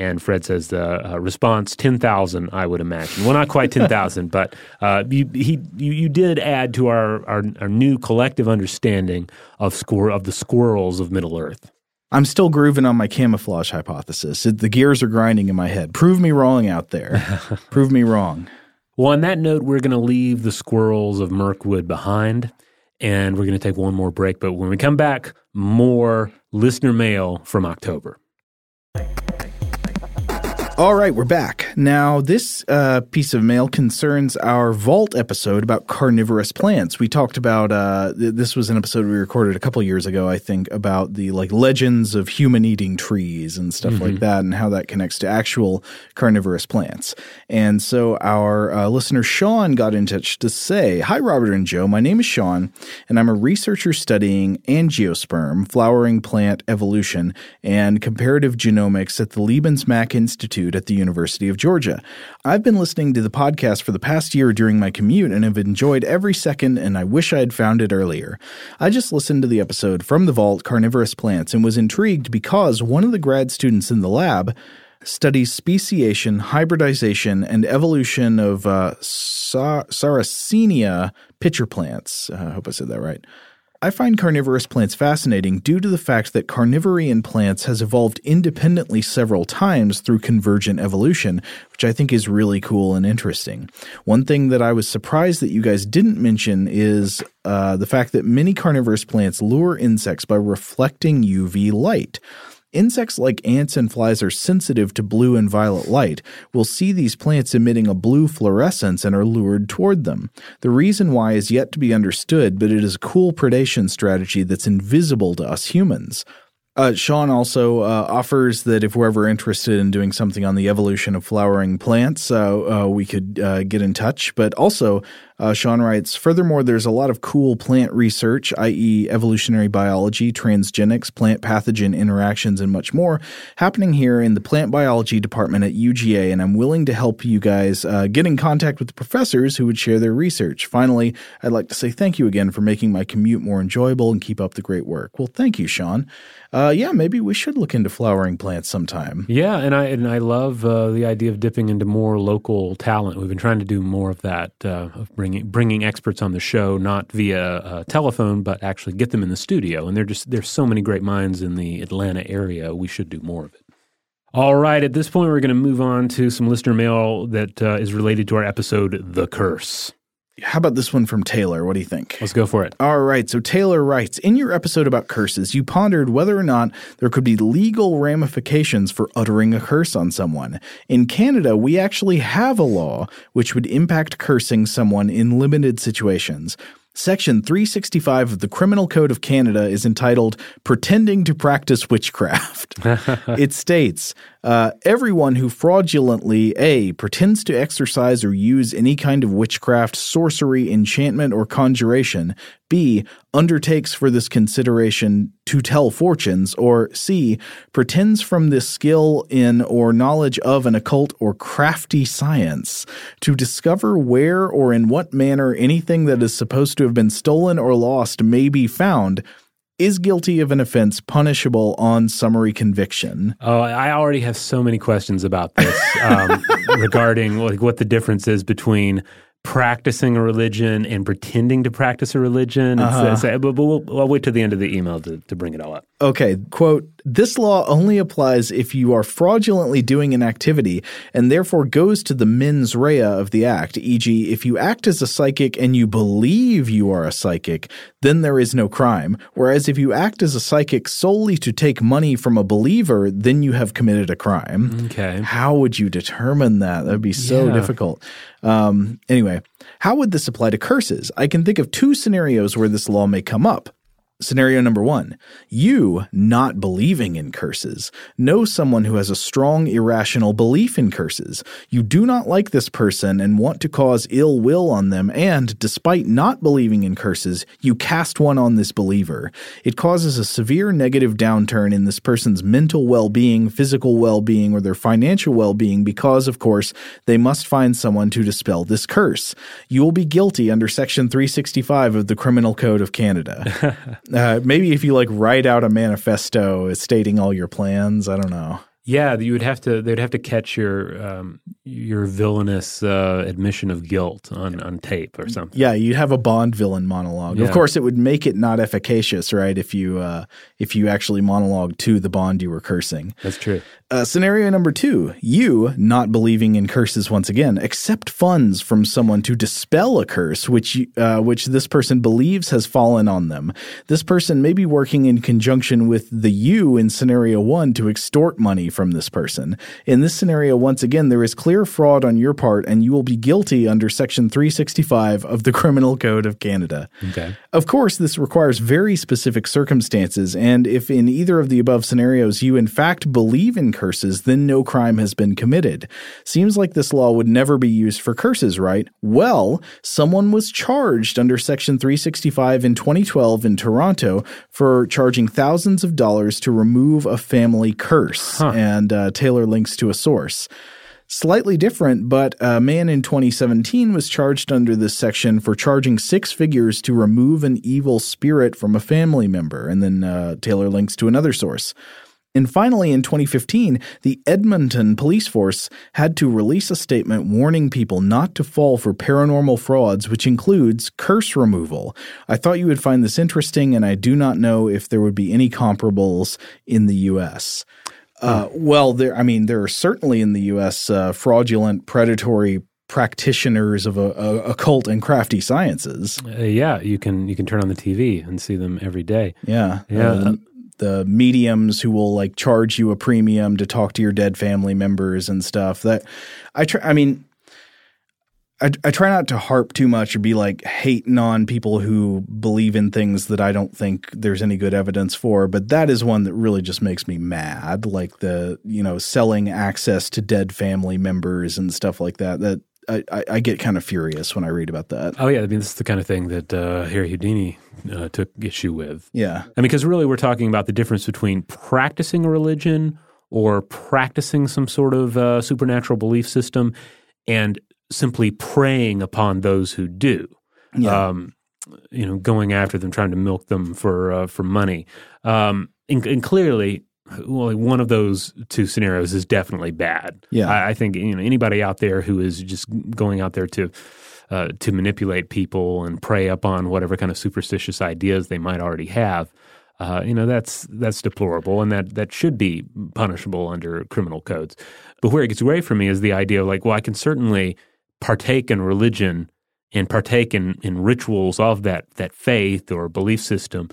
And Fred says the uh, response ten thousand, I would imagine. Well, not quite ten thousand, *laughs* but uh, you, he you, you did add to our, our our new collective understanding of squir- of the squirrels of Middle Earth. I'm still grooving on my camouflage hypothesis. It, the gears are grinding in my head. Prove me wrong out there. *laughs* Prove me wrong. Well, on that note, we're going to leave the squirrels of Mirkwood behind, and we're going to take one more break. But when we come back, more listener mail from October. All right, we're back. Now, this uh, piece of mail concerns our Vault episode about carnivorous plants. We talked about uh, th- this was an episode we recorded a couple years ago, I think, about the like legends of human eating trees and stuff like that, and how that connects to actual carnivorous plants. And so, our uh, listener Sean got in touch to say, "Hi, Robert and Joe. My name is Sean, and I'm a researcher studying angiosperm, flowering plant evolution, and comparative genomics at the Leebens-Mack Institute at the University of Georgia. I've been listening to the podcast for the past year during my commute and have enjoyed every second, and I wish I had found it earlier. I just listened to the episode from the Vault Carnivorous Plants and was intrigued because one of the grad students in the lab studies speciation, hybridization, and evolution of uh, Sar- Sarracenia pitcher plants. Uh, I hope I said that right. I find carnivorous plants fascinating due to the fact that carnivory in plants has evolved independently several times through convergent evolution, which I think is really cool and interesting. One thing that I was surprised that you guys didn't mention is uh, the fact that many carnivorous plants lure insects by reflecting UV light. Insects like ants and flies are sensitive to blue and violet light. We'll see these plants emitting a blue fluorescence and are lured toward them. The reason why is yet to be understood, but it is a cool predation strategy that's invisible to us humans. Uh, Sean also uh, offers that if we're ever interested in doing something on the evolution of flowering plants, uh, uh, we could uh, get in touch. But also, Uh, Sean writes, furthermore, there's a lot of cool plant research, i.e., evolutionary biology, transgenics, plant pathogen interactions, and much more, happening here in the plant biology department at UGA, and I'm willing to help you guys uh, get in contact with the professors who would share their research. Finally, I'd like to say thank you again for making my commute more enjoyable and keep up the great work. Well, thank you, Sean. Uh, yeah, maybe we should look into flowering plants sometime. Yeah, and I and I love uh, the idea of dipping into more local talent. We've been trying to do more of that, uh, of bringing bringing experts on the show, not via uh, telephone, but actually get them in the studio. And there just there's so many great minds in the Atlanta area. We should do more of it. All right, at this point, we're going to move on to some listener mail that uh, is related to our episode, The Curse. How about this one from Taylor? What do you think? Let's go for it. All right. So Taylor writes In your episode about curses, you pondered whether or not there could be legal ramifications for uttering a curse on someone. In Canada, we actually have a law which would impact cursing someone in limited situations. Section 365 of the Criminal Code of Canada is entitled Pretending to Practice Witchcraft. *laughs* it states uh, everyone who fraudulently A. pretends to exercise or use any kind of witchcraft, sorcery, enchantment, or conjuration, B. undertakes for this consideration to tell fortunes, or C. pretends from this skill in or knowledge of an occult or crafty science to discover where or in what manner anything that is supposed to have been stolen or lost may be found is guilty of an offense punishable on summary conviction. Oh, I already have so many questions about this um, *laughs* regarding like what the difference is between practicing a religion and pretending to practice a religion. Uh-huh. So, but, but we'll, I'll wait to the end of the email to, to bring it all up. Okay, quote, this law only applies if you are fraudulently doing an activity and therefore goes to the mens rea of the act, e.g., if you act as a psychic and you believe you are a psychic, then there is no crime. Whereas if you act as a psychic solely to take money from a believer, then you have committed a crime. Okay. How would you determine that? That would be so Yeah. difficult. Um, anyway, how would this apply to curses? I can think of two scenarios where this law may come up. Scenario number one you not believing in curses. Know someone who has a strong irrational belief in curses. You do not like this person and want to cause ill will on them, and despite not believing in curses, you cast one on this believer. It causes a severe negative downturn in this person's mental well being, physical well being, or their financial well being because, of course, they must find someone to dispel this curse. You will be guilty under Section 365 of the Criminal Code of Canada. *laughs* Uh, maybe if you like write out a manifesto stating all your plans, I don't know. Yeah, you would have to. They'd have to catch your um, your villainous uh, admission of guilt on, on tape or something. Yeah, you'd have a Bond villain monologue. Yeah. Of course, it would make it not efficacious, right? If you uh, if you actually monologue to the Bond you were cursing. That's true. Uh, scenario number two: you not believing in curses once again, accept funds from someone to dispel a curse which you, uh, which this person believes has fallen on them. This person may be working in conjunction with the you in scenario one to extort money from this person. In this scenario, once again, there is clear fraud on your part, and you will be guilty under Section 365 of the Criminal Code of Canada. Okay. Of course, this requires very specific circumstances, and if in either of the above scenarios you in fact believe in curses, then no crime has been committed. Seems like this law would never be used for curses, right? Well, someone was charged under Section 365 in 2012 in Toronto for charging thousands of dollars to remove a family curse, and uh, Taylor links to a source. Slightly different, but a man in 2017 was charged under this section for charging six figures to remove an evil spirit from a family member. And then uh, Taylor links to another source. And finally, in 2015, the Edmonton police force had to release a statement warning people not to fall for paranormal frauds, which includes curse removal. I thought you would find this interesting, and I do not know if there would be any comparables in the U.S. Uh, well, there. I mean, there are certainly in the U.S. Uh, fraudulent, predatory practitioners of a, a, occult and crafty sciences. Uh, yeah, you can you can turn on the TV and see them every day. Yeah, Yeah. Uh, the mediums who will like charge you a premium to talk to your dead family members and stuff. That I try. I mean. I, I try not to harp too much or be like hating on people who believe in things that I don't think there's any good evidence for, but that is one that really just makes me mad. Like the, you know, selling access to dead family members and stuff like that. That I, I, I get kind of furious when I read about that. Oh yeah, I mean this is the kind of thing that uh, Harry Houdini uh, took issue with. Yeah. I mean, because really we're talking about the difference between practicing a religion or practicing some sort of uh, supernatural belief system and simply preying upon those who do. Yeah. Um, you know, going after them, trying to milk them for uh, for money. Um, and, and clearly, well, one of those two scenarios is definitely bad. Yeah. I, I think you know anybody out there who is just going out there to uh, to manipulate people and prey upon whatever kind of superstitious ideas they might already have. Uh, you know that's that's deplorable, and that that should be punishable under criminal codes. But where it gets away from me is the idea of like, well, I can certainly partake in religion and partake in, in rituals of that that faith or belief system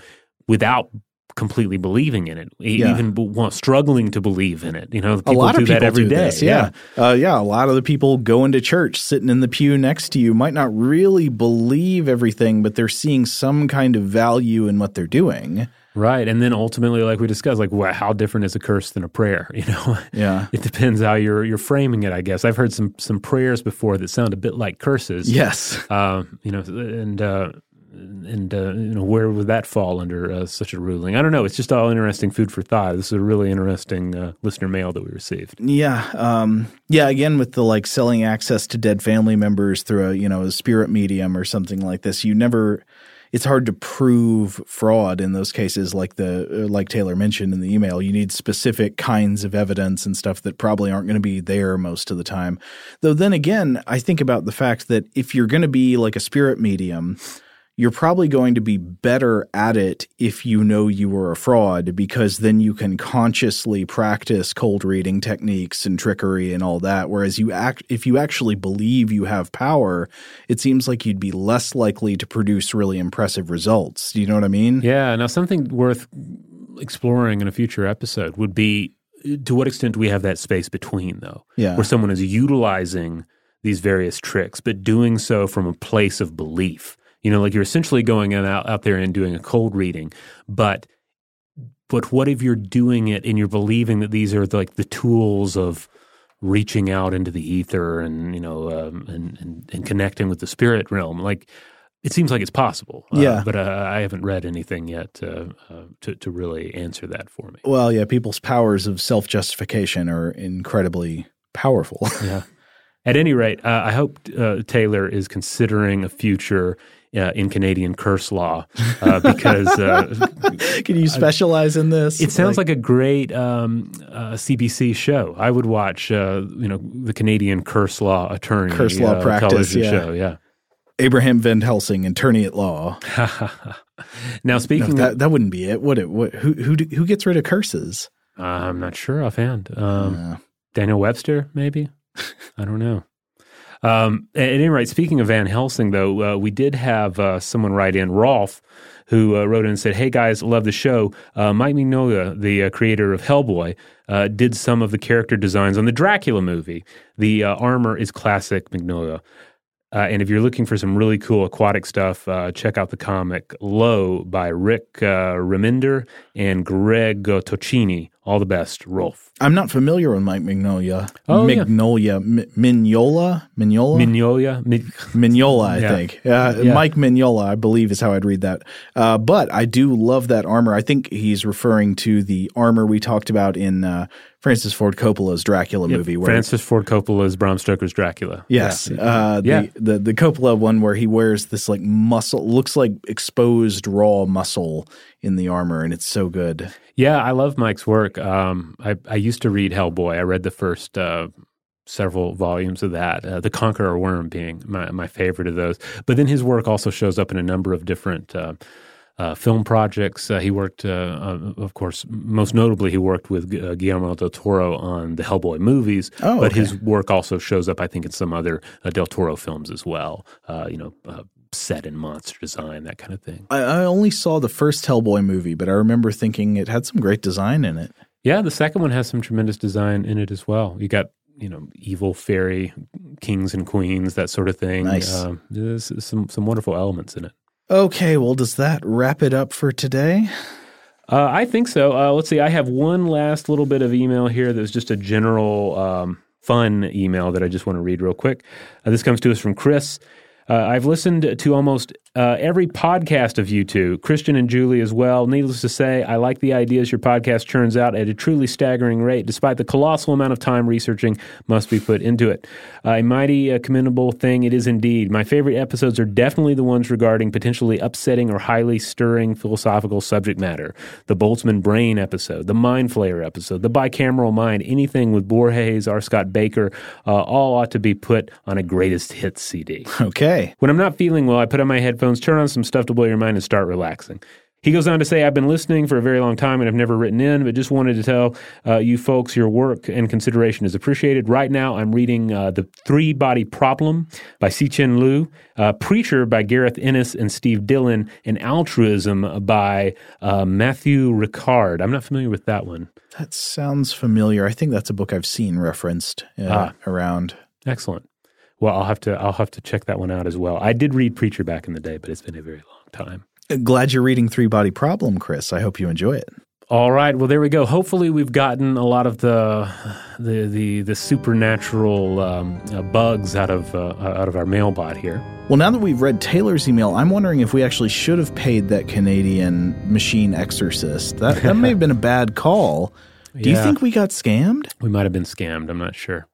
without completely believing in it, Yeah. even well, struggling to believe in it. You know, people a lot do of people that every do day. this. Yeah, Uh, yeah. A lot of the people going to church, sitting in the pew next to you, might not really believe everything, but they're seeing some kind of value in what they're doing. Right. And then ultimately, like we discussed, like well, how different is a curse than a prayer? *laughs* You know, Yeah. it depends how you're you're framing it. I guess I've heard some some prayers before that sound a bit like curses. Yes. Um, you know, and uh, and uh, you know, where would that fall under uh, such a ruling? I don't know. It's just all interesting food for thought. This is a really interesting uh, listener mail that we received. Yeah, um, yeah. Again, with the like selling access to dead family members through a you know a spirit medium or something like this, you never. It's hard to prove fraud in those cases, like the uh, like Taylor mentioned in the email. You need specific kinds of evidence and stuff that probably aren't going to be there most of the time. Though then again, I think about the fact that if you're going to be like a spirit medium, you're probably going to be better at it if you know you were a fraud because then you can consciously practice cold reading techniques and trickery and all that whereas you act if you actually believe you have power it seems like you'd be less likely to produce really impressive results do you know what i mean Yeah. Now, something worth exploring in a future episode would be to what extent do we have that space between, though, Yeah. where someone is utilizing these various tricks, but doing so from a place of belief. You know, like you're essentially going out, out there and doing a cold reading, but but what if you're doing it and you're believing that these are like the tools of reaching out into the ether and you know um, and, and and connecting with the spirit realm? Like it seems like it's possible Uh, Yeah. but uh, i haven't read anything yet uh, uh, to, to really answer that for me. Well yeah people's powers of self-justification are incredibly powerful. Yeah. *laughs* At any rate uh, i hope uh, taylor is considering a future uh, in Canadian curse law uh, because uh, *laughs* can you specialize in this It sounds like, a great um, uh, CBC show. I would watch, uh, you know, the Canadian curse law attorney Curse law uh, practice, yeah. show. Yeah. abraham van helsing attorney at law *laughs* now No, speaking, that that wouldn't be it, would it? What, who who do- who gets rid of curses? uh, I'm not sure offhand. Um, Uh, Daniel Webster, maybe. *laughs* I don't know. Um, at any rate, speaking of Van Helsing, though, uh, we did have uh, someone write in, Rolf, who uh, wrote in and said, Hey guys, love the show. Uh, Mike Mignola, the uh, creator of Hellboy, uh, did some of the character designs on the Dracula movie. The armor is classic Mignola. And if you're looking for some really cool aquatic stuff, check out the comic Low by Rick Remender and Greg Tocchini. All the best, Rolf. I'm not familiar with Mike Mignola. Oh, yeah. Mignola, M- Mignola, Mignola, Mignola? Mi- Mignola. I Yeah. think uh, Yeah. Mike Mignola, I believe, is how I'd read that. Uh, but I do love that armor. I think he's referring to the armor we talked about in uh, Francis Ford Coppola's Dracula movie. Where Francis Ford Coppola's Bram Stoker's Dracula. Yes, Yeah. uh, Yeah. the, the the Coppola one where he wears this like muscle, looks like exposed raw muscle in the armor, and it's so good. Yeah, I love Mike's work. Um, I, I used to read Hellboy. I read the first uh, several volumes of that, uh, The Conqueror Worm being my, my favorite of those. But then his work also shows up in a number of different uh, uh, film projects. Uh, he worked, uh, uh, of course, most notably, he worked with uh, Guillermo del Toro on the Hellboy movies. Oh, but okay. his work also shows up, I think, in some other uh, del Toro films as well. Uh, you know, uh, set in monster design, that kind of thing. I, I only saw the first Hellboy movie, but I remember thinking it had some great design in it. Yeah, the second one has some tremendous design in it as well. You got you know evil fairy kings and queens, that sort of thing. Nice. There's some some wonderful elements in it. Okay, well, does that wrap it up for today? Uh, I think so. Uh, let's see. I have one last little bit of email here that's just a general um, fun email that I just want to read real quick. Uh, this comes to us from Chris. Uh, I've listened to almost uh, every podcast of you two, Christian and Julie as well. Needless to say, I like the ideas your podcast churns out at a truly staggering rate, despite the colossal amount of time researching must be put into it. Uh, a mighty uh, commendable thing it is indeed. My favorite episodes are definitely the ones regarding potentially upsetting or highly stirring philosophical subject matter. The Boltzmann Brain episode, the Mind Flayer episode, the Bicameral Mind, anything with Borges, R. Scott Bakker, uh, all ought to be put on a greatest hits CD. Okay. When I'm not feeling well, I put on my headphones, turn on some stuff to blow your mind, and start relaxing. He goes on to say, I've been listening for a very long time and I've never written in, but just wanted to tell uh, you folks your work and consideration is appreciated. Right now, I'm reading uh, The Three Body Problem by Cixin Liu, uh, Preacher by Garth Ennis and Steve Dillon, and Altruism by uh, Matthieu Ricard. I'm not familiar with that one. That sounds familiar. I think that's a book I've seen referenced uh, Ah. around. Excellent. Well, I'll have to I'll have to check that one out as well. I did read Preacher back in the day, but it's been a very long time. Glad you're reading Three Body Problem, Chris. I hope you enjoy it. All right. Well, there we go. Hopefully, we've gotten a lot of the the the, the supernatural um, uh, bugs out of uh, out of our mailbot here. Well, now that we've read Taylor's email, I'm wondering if we actually should have paid that Canadian machine exorcist. That, that may have been a bad call. Do you *laughs* think we got scammed? We might have been scammed. I'm not sure,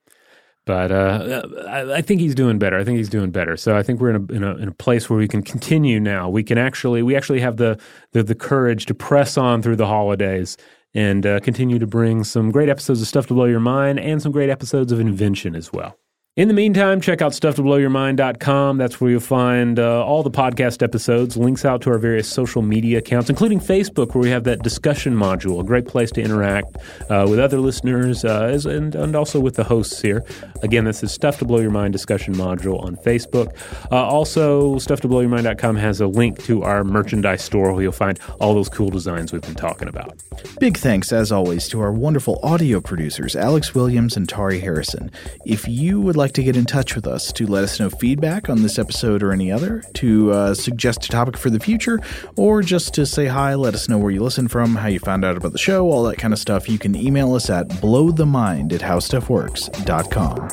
but uh, I, I think he's doing better. I think he's doing better. So I think we're in a, in a in a place where we can continue now. We can actually we actually have the the, the courage to press on through the holidays. And uh, continue to bring some great episodes of Stuff to Blow Your Mind and some great episodes of Invention as well. In the meantime, check out stufftoblowyourmind.com. That's where you'll find uh, all the podcast episodes, links out to our various social media accounts, including Facebook, where we have that discussion module, a great place to interact uh, with other listeners uh, and, and also with the hosts here. Again, this is Stuff to Blow Your Mind discussion module on Facebook. Uh, also, stufftoblowyourmind.com has a link to our merchandise store where you'll find all those cool designs we've been talking about. Big thanks, as always, to our wonderful audio producers, Alex Williams and Tari Harrison. If you would like to get in touch with us to let us know feedback on this episode or any other, to uh, suggest a topic for the future, or just to say hi, let us know where you listen from, how you found out about the show, all that kind of stuff, you can email us at blowthemind at howstuffworks.com.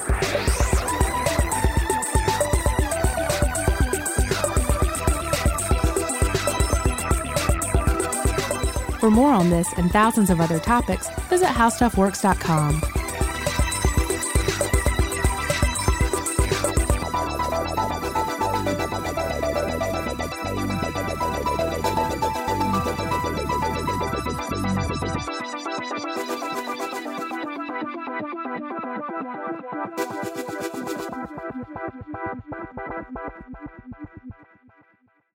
For more on this and thousands of other topics, visit howstuffworks.com. Thank you.